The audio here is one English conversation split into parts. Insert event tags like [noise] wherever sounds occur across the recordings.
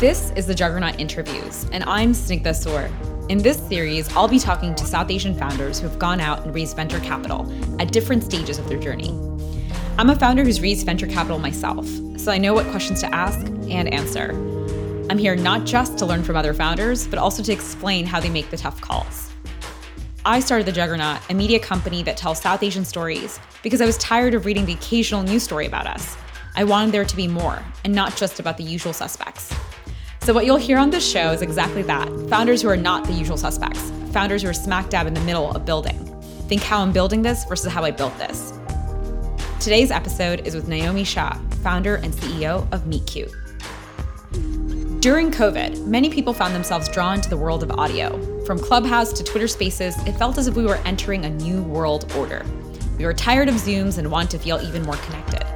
This is the Juggernaut Interviews, and I'm Snigdha Sur. In this series, I'll be talking to South Asian founders who have gone out and raised venture capital at different stages of their journey. I'm a founder who's raised venture capital myself, so I know what questions to ask and answer. I'm here not just to learn from other founders, but also to explain how they make the tough calls. I started The Juggernaut, a media company that tells South Asian stories, because I was tired of reading the occasional news story about us. I wanted there to be more, and not just about the usual suspects. So, what you'll hear on this show is exactly that founders who are not the usual suspects, founders who are smack dab in the middle of building. Think how I'm building this versus how I built this. Today's episode is with Naomi Shah, founder and CEO of Meet Cute. During COVID, many people found themselves drawn to the world of audio. From Clubhouse to Twitter Spaces, it felt as if we were entering a new world order. We were tired of Zooms and want to feel even more connected.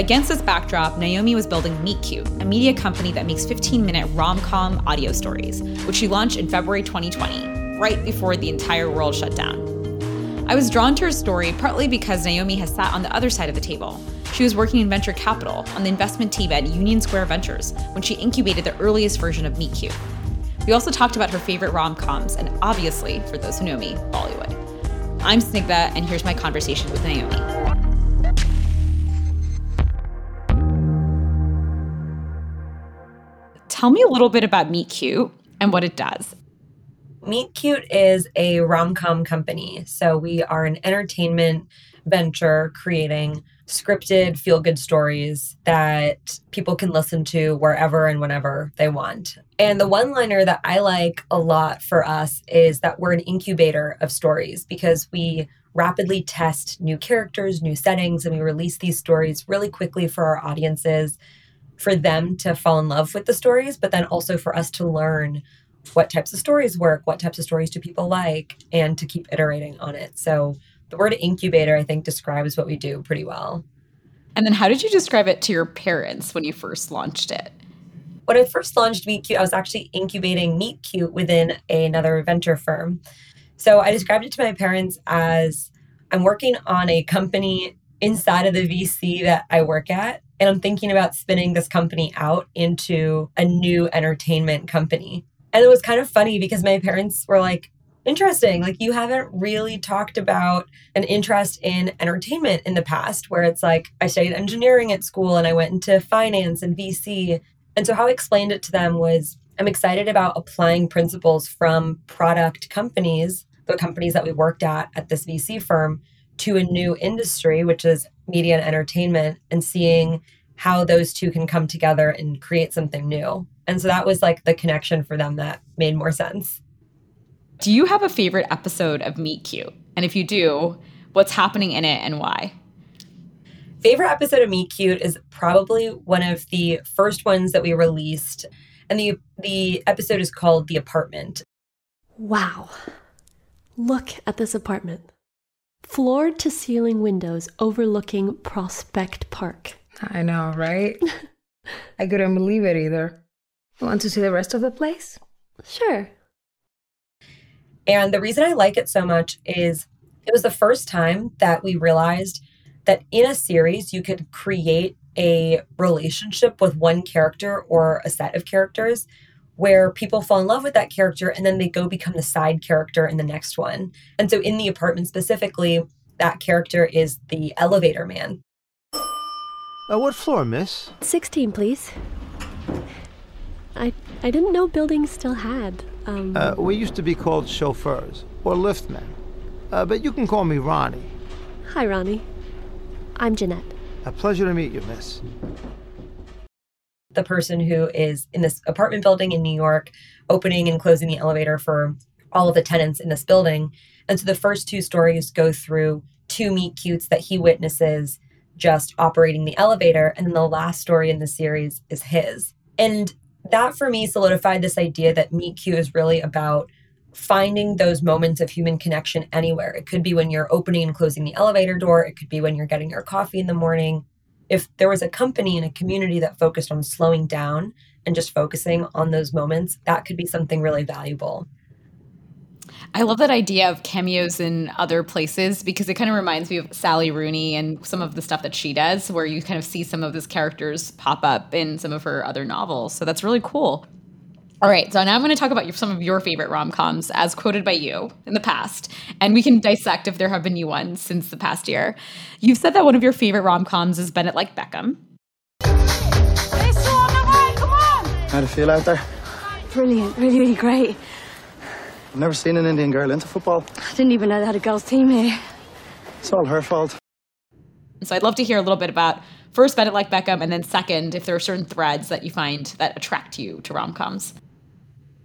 Against this backdrop, Naomi was building Meet Cute, a media company that makes 15 minute rom com audio stories, which she launched in February 2020, right before the entire world shut down. I was drawn to her story partly because Naomi has sat on the other side of the table. She was working in venture capital on the investment team at Union Square Ventures when she incubated the earliest version of Meet Cute. We also talked about her favorite rom coms, and obviously, for those who know me, Bollywood. I'm Snigdha, and here's my conversation with Naomi. Tell me a little bit about Meet Cute and what it does. Meet Cute is a rom com company. So we are an entertainment venture creating scripted feel good stories that people can listen to wherever and whenever they want. And the one liner that I like a lot for us is that we're an incubator of stories because we rapidly test new characters, new settings, and we release these stories really quickly for our audiences for them to fall in love with the stories, but then also for us to learn what types of stories work, what types of stories do people like, and to keep iterating on it. So the word incubator, I think, describes what we do pretty well. And then how did you describe it to your parents when you first launched it? When I first launched Meet Cute, I was actually incubating Meet Cute within another venture firm. So I described it to my parents as I'm working on a company inside of the VC that I work at. And I'm thinking about spinning this company out into a new entertainment company. And it was kind of funny because my parents were like, interesting. Like, you haven't really talked about an interest in entertainment in the past, where it's like, I studied engineering at school and I went into finance and VC. And so, how I explained it to them was, I'm excited about applying principles from product companies, the companies that we worked at at this VC firm, to a new industry, which is media and entertainment, and seeing how those two can come together and create something new. And so that was like the connection for them that made more sense. Do you have a favorite episode of Meet Cute? And if you do, what's happening in it and why? Favorite episode of Meet Cute is probably one of the first ones that we released. And the the episode is called The Apartment. Wow. Look at this apartment floor to ceiling windows overlooking Prospect Park. I know, right? [laughs] I couldn't believe it either. Want to see the rest of the place? Sure. And the reason I like it so much is it was the first time that we realized that in a series, you could create a relationship with one character or a set of characters where people fall in love with that character and then they go become the side character in the next one. And so in the apartment specifically, that character is the elevator man. Uh, what floor, miss? 16, please. I I didn't know buildings still had. Um... Uh, we used to be called chauffeurs or liftmen. Uh, but you can call me Ronnie. Hi, Ronnie. I'm Jeanette. A pleasure to meet you, miss the person who is in this apartment building in New York, opening and closing the elevator for all of the tenants in this building. And so the first two stories go through two meet cutes that he witnesses just operating the elevator. And then the last story in the series is his. And that for me solidified this idea that meet cute is really about finding those moments of human connection anywhere. It could be when you're opening and closing the elevator door, it could be when you're getting your coffee in the morning, if there was a company and a community that focused on slowing down and just focusing on those moments, that could be something really valuable. I love that idea of cameos in other places because it kind of reminds me of Sally Rooney and some of the stuff that she does, where you kind of see some of these characters pop up in some of her other novels. So that's really cool. All right, so now I'm going to talk about your, some of your favorite rom coms as quoted by you in the past, and we can dissect if there have been new ones since the past year. You've said that one of your favorite rom coms is Bend It Like Beckham. How'd it feel out there? Brilliant, really, really great. I've never seen an Indian girl into football. I didn't even know they had a girls' team here. It's all her fault. So I'd love to hear a little bit about first Bend It Like Beckham, and then second, if there are certain threads that you find that attract you to rom coms.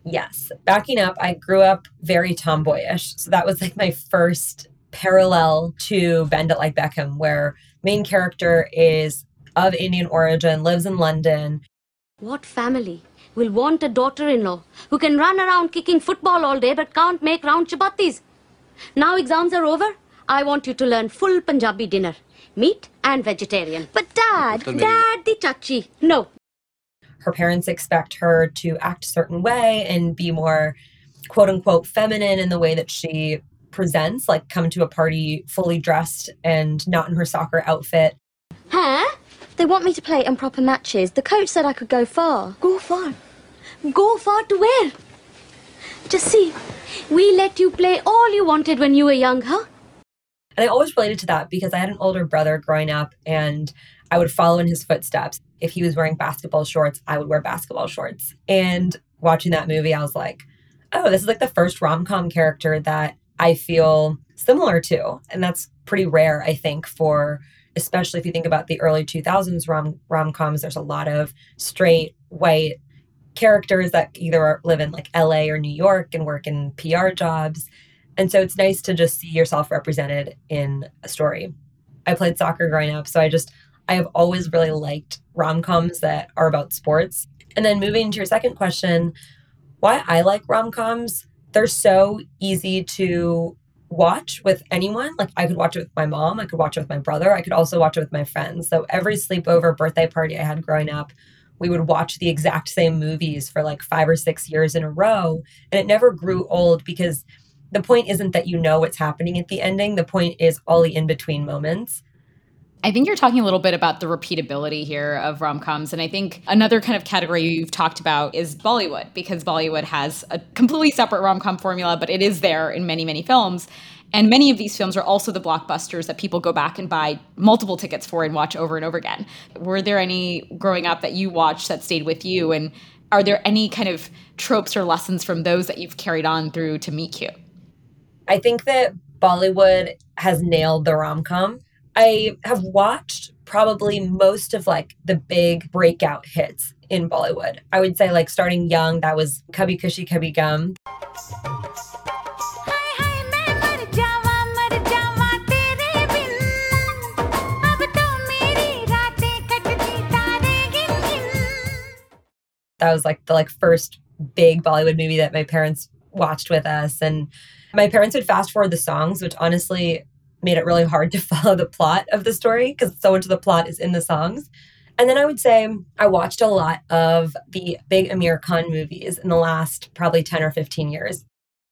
Yes. Backing up, I grew up very tomboyish. So that was like my first parallel to Bend It Like Beckham, where main character is of Indian origin, lives in London. What family will want a daughter in law who can run around kicking football all day but can't make round chapatis? Now exams are over. I want you to learn full Punjabi dinner meat and vegetarian. But dad, dad, the chachi. No, Her parents expect her to act a certain way and be more quote unquote feminine in the way that she presents, like come to a party fully dressed and not in her soccer outfit. Huh? They want me to play improper matches. The coach said I could go far. Go far? Go far to where? Just see, we let you play all you wanted when you were young, huh? And I always related to that because I had an older brother growing up and I would follow in his footsteps. If he was wearing basketball shorts, I would wear basketball shorts. And watching that movie, I was like, oh, this is like the first rom com character that I feel similar to. And that's pretty rare, I think, for especially if you think about the early 2000s rom rom coms. There's a lot of straight white characters that either live in like LA or New York and work in PR jobs. And so it's nice to just see yourself represented in a story. I played soccer growing up, so I just I have always really liked rom-coms that are about sports. And then moving to your second question, why I like rom-coms, they're so easy to watch with anyone. Like I could watch it with my mom, I could watch it with my brother, I could also watch it with my friends. So every sleepover birthday party I had growing up, we would watch the exact same movies for like 5 or 6 years in a row, and it never grew old because the point isn't that you know what's happening at the ending. The point is all the in between moments. I think you're talking a little bit about the repeatability here of rom coms. And I think another kind of category you've talked about is Bollywood, because Bollywood has a completely separate rom com formula, but it is there in many, many films. And many of these films are also the blockbusters that people go back and buy multiple tickets for and watch over and over again. Were there any growing up that you watched that stayed with you? And are there any kind of tropes or lessons from those that you've carried on through to Meet Cute? I think that Bollywood has nailed the rom com. I have watched probably most of like the big breakout hits in Bollywood. I would say like starting young, that was Kabhi Khushi Kabhie Gham. That was like the like first big Bollywood movie that my parents watched with us. And my parents would fast forward the songs, which honestly made it really hard to [laughs] follow the plot of the story because so much of the plot is in the songs. And then I would say I watched a lot of the big Aamir Khan movies in the last probably 10 or 15 years.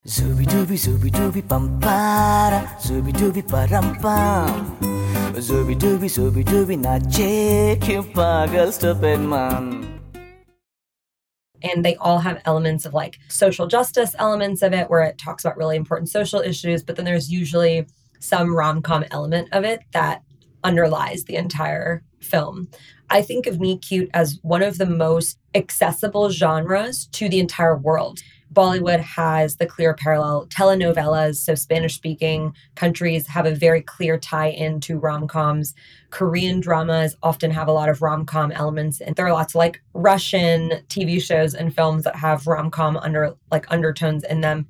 Zooby dooby zooby dooby pampara Zooby dooby param pam Zooby dooby zooby dooby nache kyun pagal stupid man and they all have elements of like social justice elements of it where it talks about really important social issues but then there's usually some rom-com element of it that underlies the entire film. I think of meet cute as one of the most accessible genres to the entire world. Bollywood has the clear parallel. Telenovelas so spanish speaking countries have a very clear tie into rom-coms. Korean dramas often have a lot of rom com elements, and there are lots of like Russian TV shows and films that have rom com under like undertones in them.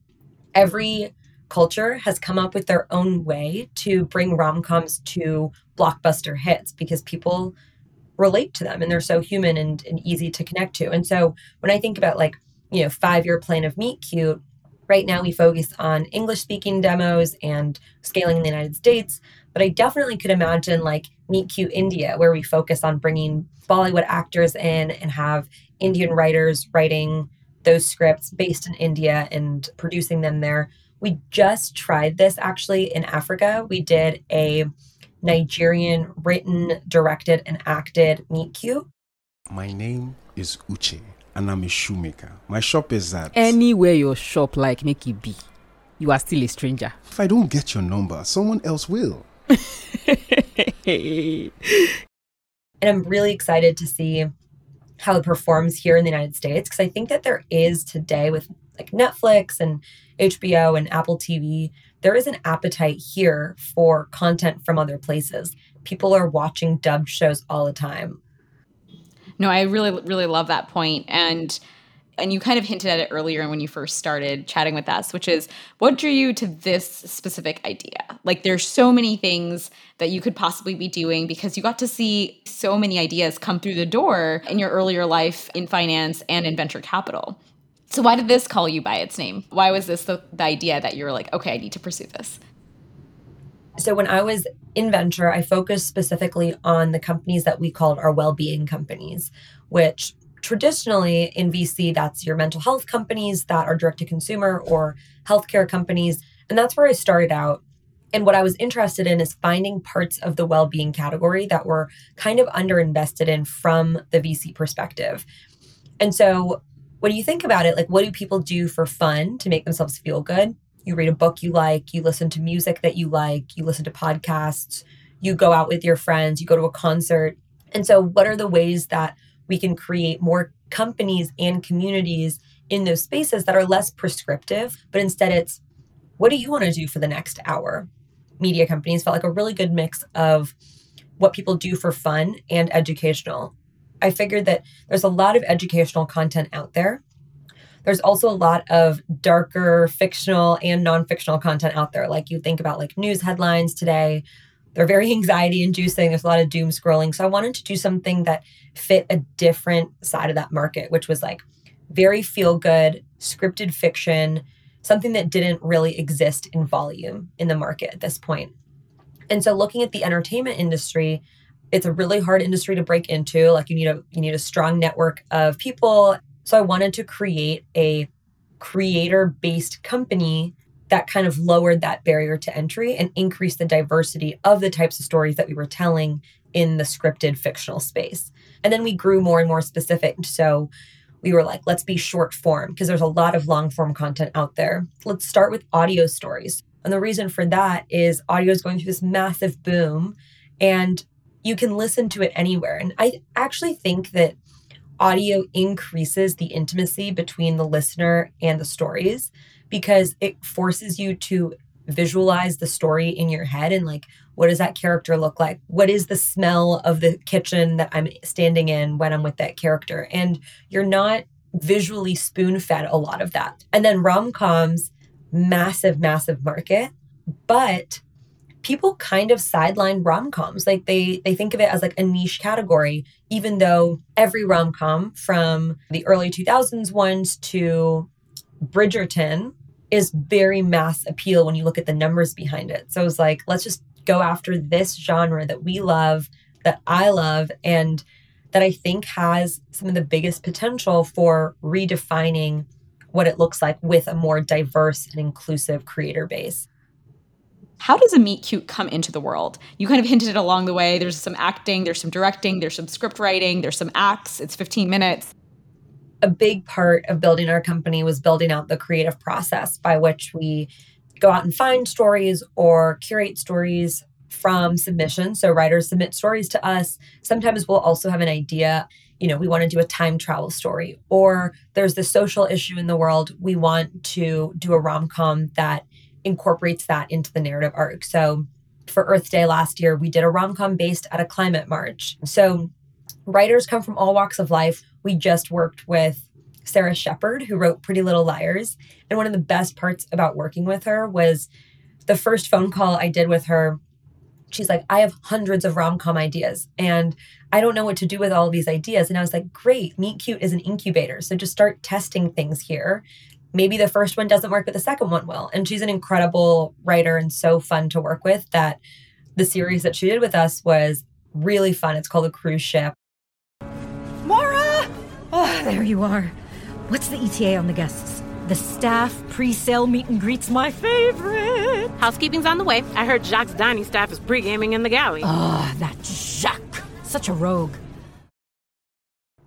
Every culture has come up with their own way to bring rom coms to blockbuster hits because people relate to them and they're so human and, and easy to connect to. And so when I think about like, you know, five year plan of Meet Cute, right now we focus on English speaking demos and scaling in the United States. But I definitely could imagine like Meet Cute India, where we focus on bringing Bollywood actors in and have Indian writers writing those scripts based in India and producing them there We just tried this actually in Africa. We did a Nigerian written, directed, and acted meet cute. My name is Uche, and I'm a shoemaker. My shop is at. Anywhere your shop like make it be, you are still a stranger. If I don't get your number, someone else will. [laughs] And I'm really excited to see how it performs here in the United States because I think that there is today with like Netflix and HBO and Apple TV, there is an appetite here for content from other places. People are watching dubbed shows all the time. No, I really, really love that point. And and you kind of hinted at it earlier when you first started chatting with us, which is what drew you to this specific idea? Like there's so many things that you could possibly be doing because you got to see so many ideas come through the door in your earlier life in finance and in venture capital. So why did this call you by its name? Why was this the, the idea that you were like, okay, I need to pursue this? So when I was in venture, I focused specifically on the companies that we called our well-being companies, which traditionally in VC, that's your mental health companies that are direct to consumer or healthcare companies. And that's where I started out. And what I was interested in is finding parts of the well being category that were kind of underinvested in from the VC perspective. And so when you think about it, like what do people do for fun to make themselves feel good? You read a book you like, you listen to music that you like, you listen to podcasts, you go out with your friends, you go to a concert. And so, what are the ways that we can create more companies and communities in those spaces that are less prescriptive, but instead it's what do you want to do for the next hour? Media companies felt like a really good mix of what people do for fun and educational. I figured that there's a lot of educational content out there. There's also a lot of darker fictional and non-fictional content out there. Like you think about like news headlines today, they're very [laughs] anxiety inducing. There's a lot of doom scrolling. So I wanted to do something that fit a different side of that market, which was like very feel good, scripted fiction, something that didn't really exist in volume in the market at this point. And so looking at the entertainment industry, it's a really hard industry to break into. Like you need a you need a strong network of people. So I wanted to create a creator-based company that kind of lowered that barrier to entry and increased the diversity of the types of stories that we were telling in the scripted fictional space. And then we grew more and more specific. So we were like, let's be short form because there's a lot of long form content out there. Let's start with audio stories. And the reason for that is audio is going through this massive boom and you can listen to it anywhere. And I actually think that audio increases the intimacy between the listener and the stories because it forces you to visualize the story in your head and like what does that character look like? What is the smell of the kitchen that i'm standing in when i'm with that character? And you're not visually spoon fed a lot of that. And then rom-coms massive massive market. But people kind of sideline rom-coms like they they think of it as like a niche category even though every rom-com from the early 2000s ones to bridgerton is very mass appeal when you look at the numbers behind it. So it's like, let's just go after this genre that we love, that I love, and that I think has some of the biggest potential for redefining what it looks like with a more diverse and inclusive creator base. How does a meet cute come into the world? You kind of hinted it along the way. There's some acting, there's some directing, there's some script writing, there's some acts. It's 15 minutes a big part of building our company was building out the creative process by which we go out and find stories or curate stories from submissions. So writers submit stories to us. Sometimes we'll also have an idea, you know, we want to do a time travel story or there's this social issue in the world. We want to do a rom-com that incorporates that into the narrative arc. So for Earth Day last year, we did a rom-com based at a climate march. So writers come from all walks of life we just worked with Sara Shepard, who wrote Pretty Little Liars. And one of the best parts about working with her was the first phone call I did with her. She's like, I have hundreds of rom com ideas and I don't know what to do with all these ideas. And I was like, great, Meet Cute is an incubator. So just start testing things here. Maybe the first one doesn't work, but the second one will. And she's an incredible writer and so fun to work with that the series that she did with us was really fun. It's called A Cruise Ship. Mara! Oh, there you are. What's the ETA on the guests? The staff pre-sale meet and greet's my favorite. Housekeeping's on the way. I heard Jacques' dining staff is pre-gaming in the galley. Ah, that Jacques. Such a rogue.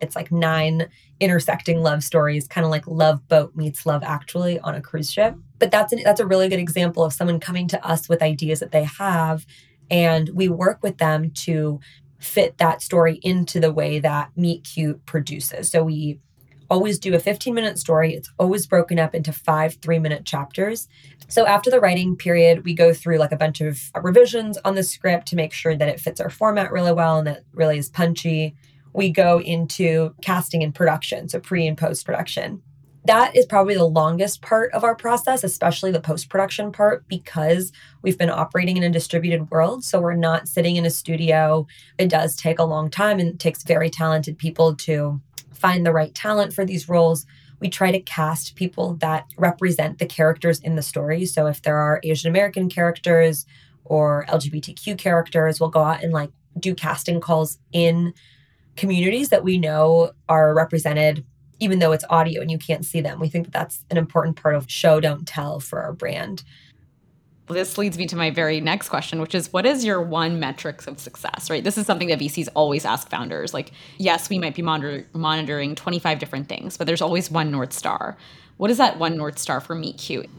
It's like nine intersecting love stories, kind of like Love Boat meets Love Actually on a cruise ship. But that's an, that's a really good example of someone coming to us with ideas that they have, and we work with them to fit that story into the way that Meet Cute produces. So we always do a 15 minute story. It's always broken up into five three minute chapters. So after the writing period, we go through like a bunch of revisions on the script to make sure that it fits our format really well and that really is punchy. We go into casting and production, so pre and post production. That is probably the longest part of our process, especially the post production part, because we've been operating in a distributed world. So we're not sitting in a studio. It does take a long time and it takes very talented people to find the right talent for these roles, we try to cast people that represent the characters in the story. So if there are Asian American characters or LGBTQ characters, we'll go out and like do casting calls in communities that we know are represented even though it's audio and you can't see them. We think that that's an important part of show don't tell for our brand this leads me to my very next question, which is what is your one metrics of success, right? This is something that VCs always ask founders. Like, yes, we might be monitor- monitoring 25 different things, but there's always one North Star. What is that one North Star for Meet Cute?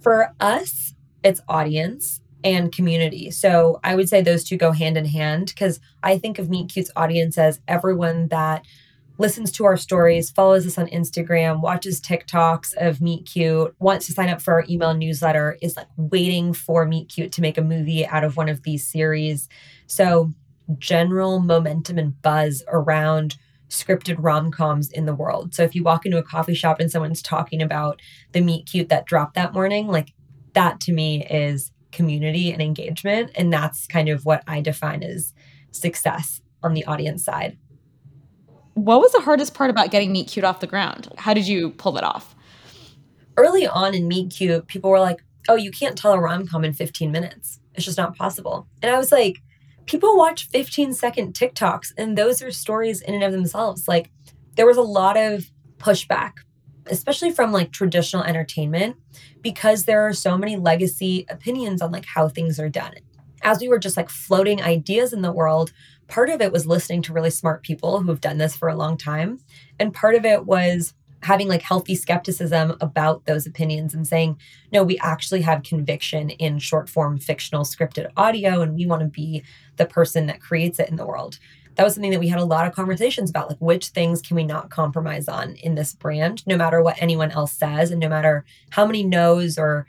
For us, it's audience and community. So I would say those two go hand in hand because I think of Meet Cute's audience as everyone that listens to our stories, follows us on Instagram, watches TikToks of Meet Cute, wants to sign up for our email newsletter, is like waiting for Meet Cute to make a movie out of one of these series. So, general momentum and buzz around scripted rom coms in the world. So, if you walk into a coffee shop and someone's talking about the Meet Cute that dropped that morning, like that to me is community and engagement. And that's kind of what I define as success on the audience side. What was the hardest part about getting Meet Cute off the ground? How did you pull that off? Early on in Meet Cute, people were like, oh, you can't tell a rom com in 15 minutes. It's just not possible. And I was like, people watch 15 second TikToks, and those are stories in and of themselves. Like, there was a lot of pushback, especially from like traditional entertainment, because there are so many legacy opinions on like how things are done. As we were just like floating ideas in the world, part of it was listening to really smart people who have done this for a long time. And part of it was having like healthy skepticism about those opinions and saying, no, we actually have conviction in short form fictional scripted audio and we want to be the person that creates it in the world. That was something that we had a lot of conversations about like which things can we not compromise on in this brand, no matter what anyone else says and no matter how many no's or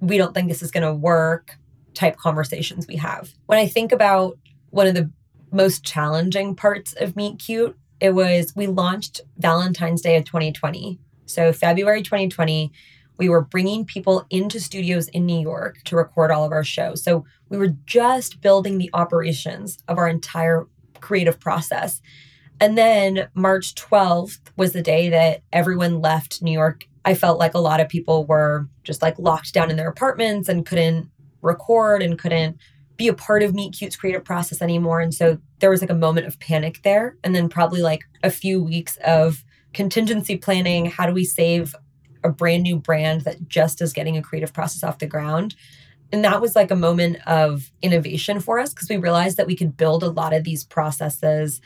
we don't think this is going to work type conversations we have. When I think about one of the most challenging parts of Meet Cute, it was we launched Valentine's Day of 2020. So, February 2020, we were bringing people into studios in New York to record all of our shows. So, we were just building the operations of our entire creative process. And then March 12th was the day that everyone left New York. I felt like a lot of people were just like locked down in their apartments and couldn't record and couldn't be a part of Meet Cute's creative process anymore. And so there was like a moment of panic there. And then probably like a few weeks of contingency planning. How do we save a brand new brand that just is getting a creative process off the ground? And that was like a moment of innovation for us because we realized that we could build a lot of these processes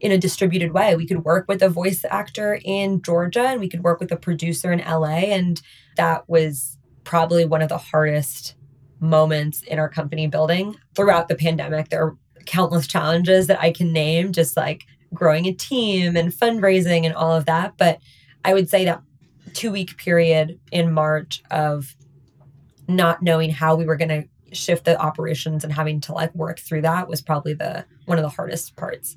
in a distributed way. We could work with a voice actor in Georgia and we could work with a producer in LA. And that was probably one of the hardest moments in our company building throughout the pandemic. There are countless challenges that I can name, just like growing a team and fundraising and all of that. But I would say that two week period in March of not knowing how we were going to shift the operations and having to like work through that was probably the one of the hardest parts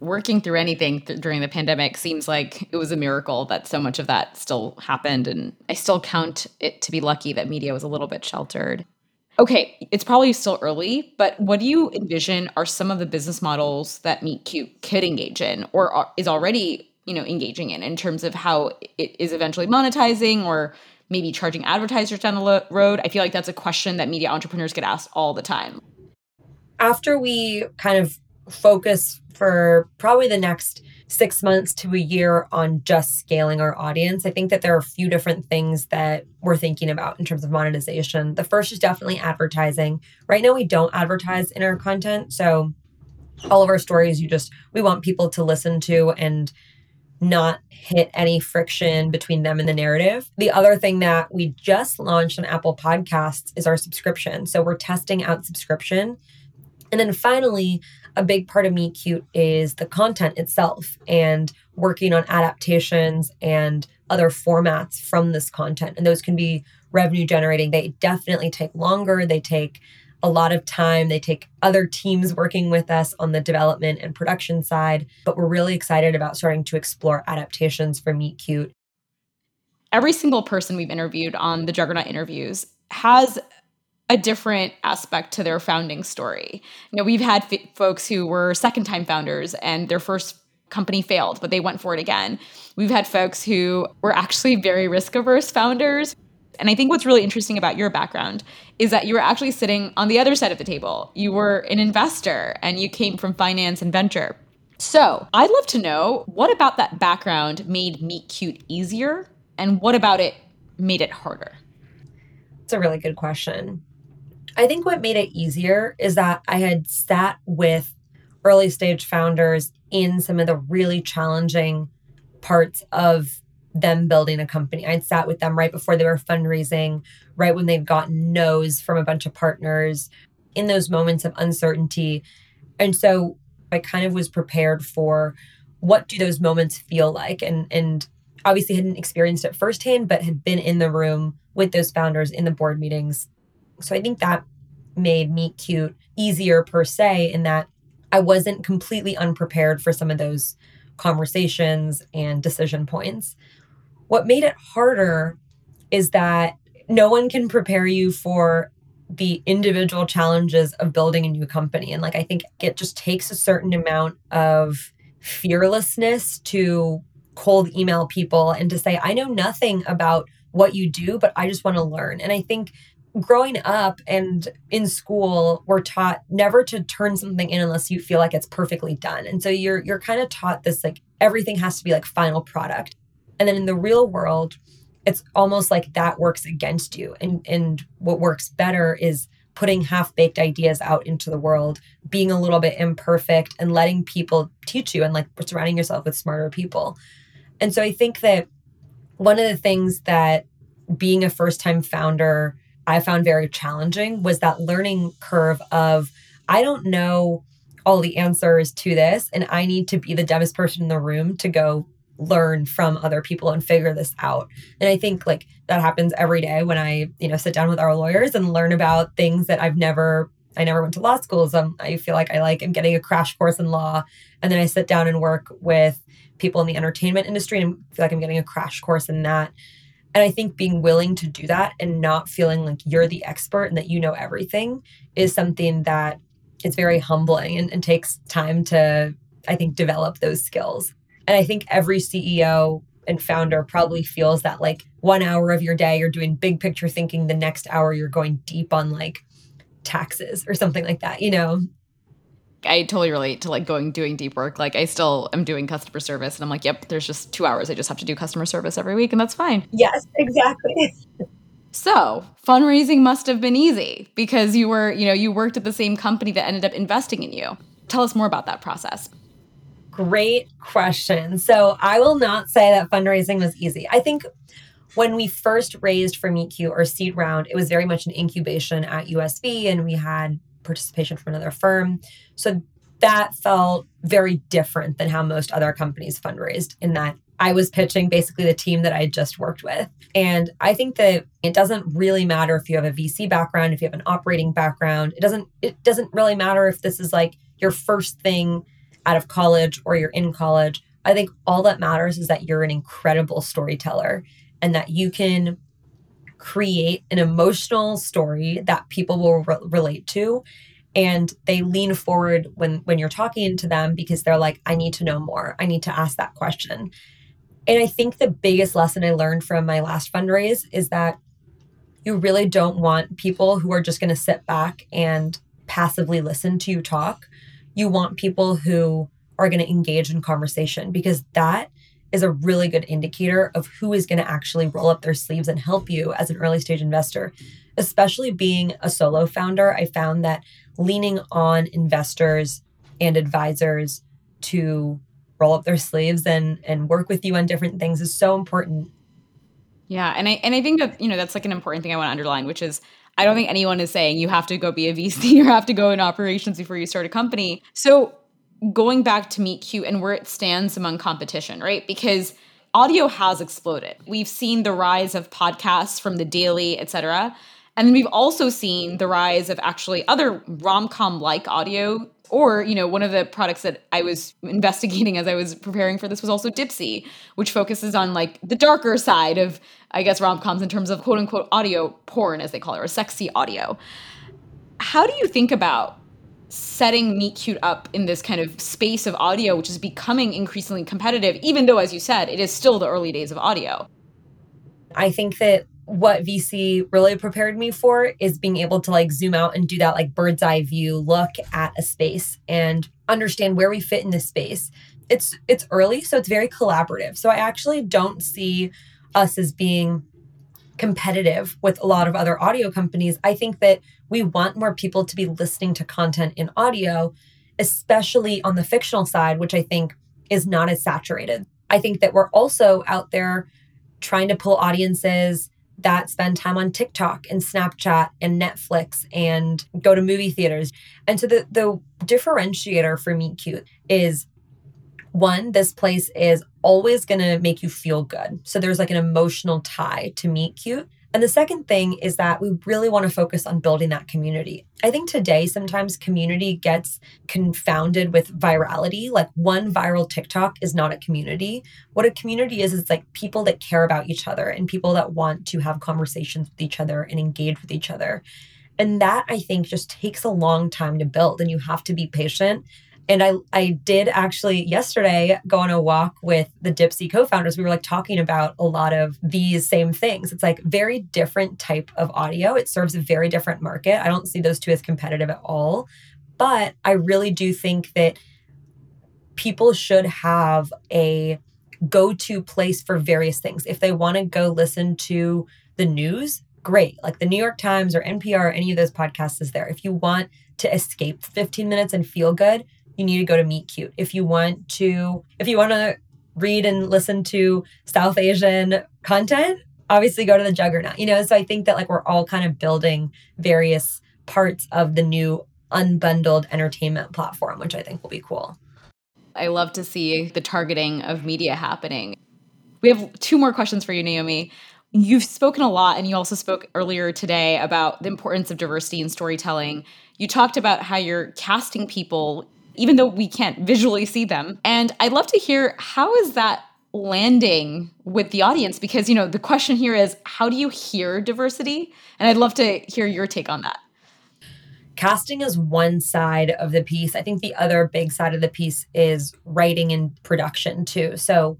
working through anything th- during the pandemic seems like it was a miracle that so much of that still happened. And I still count it to be lucky that media was a little bit sheltered. Okay, it's probably still early, but what do you envision are some of the business models that Meet Cute could engage in or are, is already, you know, engaging in in terms of how it is eventually monetizing or maybe charging advertisers down the road? I feel like that's a question that media entrepreneurs get asked all the time. After we kind of focus for probably the next six months to a year on just scaling our audience. I think that there are a few different things that we're thinking about in terms of monetization. The first is definitely advertising. Right now, we don't advertise in our content. So, all of our stories, you just, we want people to listen to and not hit any friction between them and the narrative. The other thing that we just launched on Apple Podcasts is our subscription. So, we're testing out subscription. And then finally, a big part of Meet Cute is the content itself and working on adaptations and other formats from this content. And those can be revenue generating. They definitely take longer, they take a lot of time. They take other teams working with us on the development and production side, but we're really excited about starting to explore adaptations for Meet Cute. Every single person we've interviewed on the Juggernaut interviews has a different aspect to their founding story. You know, we've had f- folks who were second time founders and their first company failed, but they went for it again. We've had folks who were actually very risk averse founders. And I think what's really interesting about your background is that you were actually sitting on the other side of the table. You were an investor and you came from finance and venture. So I'd love to know what about that background made Meet Cute easier and what about it made it harder? It's a really good question. I think what made it easier is that I had sat with early stage founders in some of the really challenging parts of them building a company. I'd sat with them right before they were fundraising, right when they've gotten no's from a bunch of partners, in those moments of uncertainty. And so I kind of was prepared for what do those moments feel like and and obviously hadn't experienced it firsthand, but had been in the room with those founders in the board meetings so I think that made Meet Cute easier per se in that I wasn't completely unprepared for some of those conversations and decision points. What made it harder is that no one can prepare you for the individual challenges of building a new company. And like, I think it just takes a certain amount of fearlessness to cold email people and to say, I know nothing about what you do, but I just want to learn. And I think growing up and in school we're taught never to turn something in unless you feel like it's perfectly done and so you're you're kind of taught this like everything has to be like final product and then in the real world it's almost like that works against you. And and what works better is putting half baked ideas out into the world being a little bit imperfect and letting people teach you and like surrounding yourself with smarter people. And so i think that one of the things that being a first time founder I found very challenging was that learning curve of I don't know all the answers to this and I need to be the dumbest person in the room to go learn from other people and figure this out. And I think like that happens every day when I, you know, sit down with our lawyers and learn about things that I've never I never went to law school, so I feel like I like am getting a crash course in law and then I sit down and work with people in the entertainment industry and feel like I'm getting a crash course in that. And I think being willing to do that and not feeling like you're the expert and that you know everything is something that it's very humbling and, and takes time to, I think, develop those skills. And I think every CEO and founder probably feels that like one hour of your day you're doing big picture thinking, the next hour you're going deep on like taxes or something like that, you know? I totally relate to like going doing deep work. Like I still am doing customer service and I'm like, yep, there's just 2 hours I just have to do customer service every week and that's fine. Yes, exactly. [laughs] so, fundraising must have been easy because you were, you know, you worked at the same company that ended up investing in you. Tell us more about that process. Great question. So, I will not say that fundraising was easy. I think when we first raised for Meet Cute or seed round, it was very much an incubation at USV and we had participation from another firm. So that felt very different than how most other companies fundraised in that I was pitching basically the team that I just worked with. And I think that it doesn't really matter if you have a VC background, if you have an operating background. It doesn't it doesn't really matter if this is like your first thing out of college or you're in college. I think all that matters is that you're an incredible storyteller and that you can create an emotional story that people will re- relate to and they lean forward when when you're talking to them because they're like I need to know more. I need to ask that question. And I think the biggest lesson I learned from my last fundraise is that you really don't want people who are just going to sit back and passively listen to you talk. You want people who are going to engage in conversation because that is a really good indicator of who is going to actually roll up their sleeves and help you as an early stage investor. Especially being a solo founder, I found that leaning on investors and advisors to roll up their sleeves and and work with you on different things is so important. Yeah, and I and I think that you know that's like an important thing I want to underline, which is I don't think anyone is saying you have to go be a VC [laughs] or have to go in operations before you start a company. So going back to Meet Cute and where it stands among competition, right? Because audio has exploded. We've seen the rise of podcasts from the Daily, et cetera. And then we've also seen the rise of actually other rom-com like audio or you know one of the products that i was investigating as i was preparing for this was also Dipsea, which focuses on like the darker side of i guess rom-coms in terms of quote unquote audio porn as they call it or sexy audio how do you think about setting meet cute up in this kind of space of audio which is becoming increasingly competitive even though as you said it is still the early days of audio i think that what VC really prepared me for is being able to like zoom out and do that like bird's eye view look at a space and understand where we fit in this space. It's it's early, so it's very collaborative. So I actually don't see us as being competitive with a lot of other audio companies. I think that we want more people to be listening to content in audio, especially on the fictional side, which I think is not as saturated. I think that we're also out there trying to pull audiences that spend time on TikTok and Snapchat and Netflix and go to movie theaters. And so the the differentiator for Meet Cute is one, this place is always going to make you feel good. So there's like an emotional tie to Meet Cute. And the second thing is that we really want to focus on building that community. I think today sometimes community gets confounded with virality. Like one viral TikTok is not a community. What a community is, is like people that care about each other and people that want to have conversations with each other and engage with each other. And that I think just takes a long time to build and you have to be patient and I I did actually yesterday go on a walk with the Dipsea co-founders. We were like talking about a lot of these same things. It's like very different type of audio. It serves a very different market. I don't see those two as competitive at all. But I really do think that people should have a go-to place for various things. If they want to go listen to the news, great. Like the New York Times or NPR or any of those podcasts is there. If you want to escape 15 minutes and feel good, you need to go to Meet Cute. If you want to, if you want to read and listen to South Asian content, obviously go to the Juggernaut. You know, so I think that like we're all kind of building various parts of the new unbundled entertainment platform, which I think will be cool. I love to see the targeting of media happening. We have two more questions for you, Naomi. You've spoken a lot, and you also spoke earlier today about the importance of diversity in storytelling. You talked about how you're casting people even though we can't visually see them. And I'd love to hear how is that landing with the audience? Because you know the question here is how do you hear diversity? And i'd love to hear your take on that. Casting is one side of the piece. I think the other big side of the piece is writing and production too. So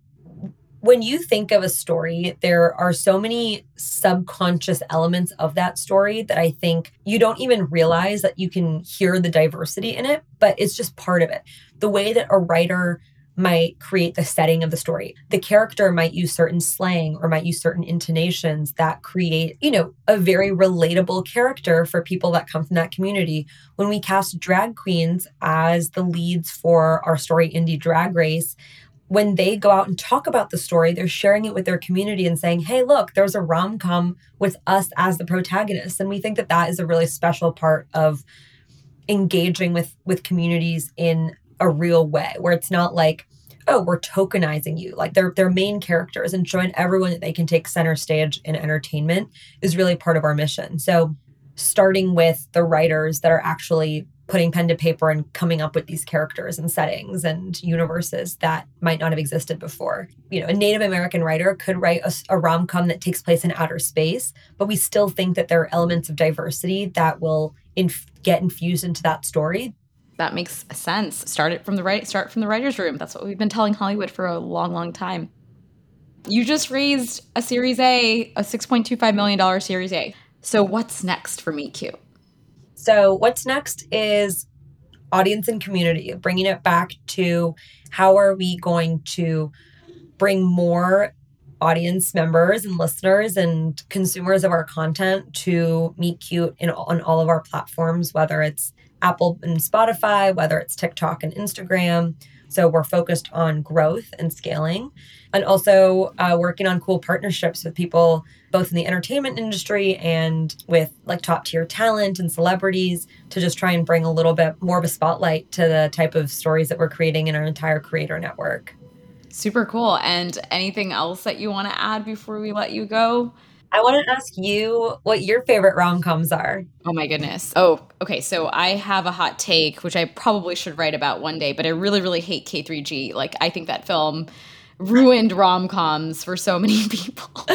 when you think of a story, there are so many subconscious elements of that story that I think you don't even realize that you can hear the diversity in it, but it's just part of it. The way that a writer might create the setting of the story. The character might use certain slang or might use certain intonations that create, you know, a very relatable character for people that come from that community. When we cast drag queens as the leads for our story Indie Drag Race, when they go out and talk about the story, they're sharing it with their community and saying, hey, look, there's a rom com with us as the protagonist. And we think that that is a really special part of engaging with with communities in a real way where it's not like oh we're tokenizing you like they're they're main characters and showing everyone that they can take center stage in entertainment is really part of our mission so starting with the writers that are actually putting pen to paper and coming up with these characters and settings and universes that might not have existed before. You know, a Native American writer could write a, a rom com that takes place in outer space, but we still think that there are elements of diversity that will inf- get infused into that story. That makes sense. Start it from the right. Start from the writers' room. That's what we've been telling Hollywood for a long, long time. You just raised a Series A, a $6.25 million Series A. So what's next for Meet Cute? So, what's next is audience and community, bringing it back to how are we going to bring more audience members and listeners and consumers of our content to meet cute in, on all of our platforms, whether it's Apple and Spotify, whether it's TikTok and Instagram. So we're focused on growth and scaling, and also uh, working on cool partnerships with people both in the entertainment industry and with like top tier talent and celebrities to just try and bring a little bit more of a spotlight to the type of stories that we're creating in our entire creator network. Super cool. And anything else that you want to add before we let you go? I want to ask you what your favorite rom coms are. Oh my goodness. Oh, okay. So I have a hot take, which I probably should write about one day, but I really, really hate K3G. Like, I think that film ruined rom coms for so many [laughs] people.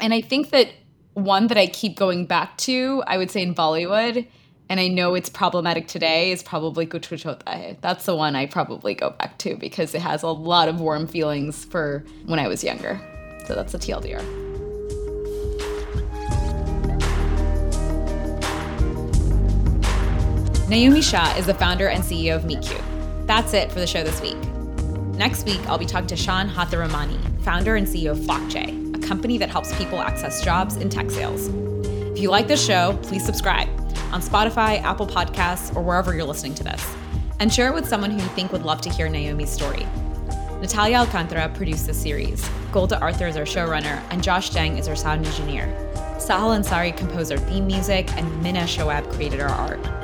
and I think that one that I keep going back to, I would say in Bollywood, and I know it's problematic today, is probably Kuch Kuch Hai. That's the one I probably go back to because it has a lot of warm feelings for when I was younger. So that's a TLDR. Naomi Shah is the founder and CEO of MeetCute. That's it for the show this week. Next week, I'll be talking to Shaan Hathiramani, founder and CEO of Flockjay, a company that helps people access jobs in tech sales. If you like this show, please subscribe on Spotify, Apple Podcasts, or wherever you're listening to this. And share it with someone who you think would love to hear Naomi's story. Natalia Alcantara produced this series. Golda Arthur is our showrunner, and Josh Deng is our sound engineer. Sahal Ansari composed our theme music, and Minna Shoab created our art.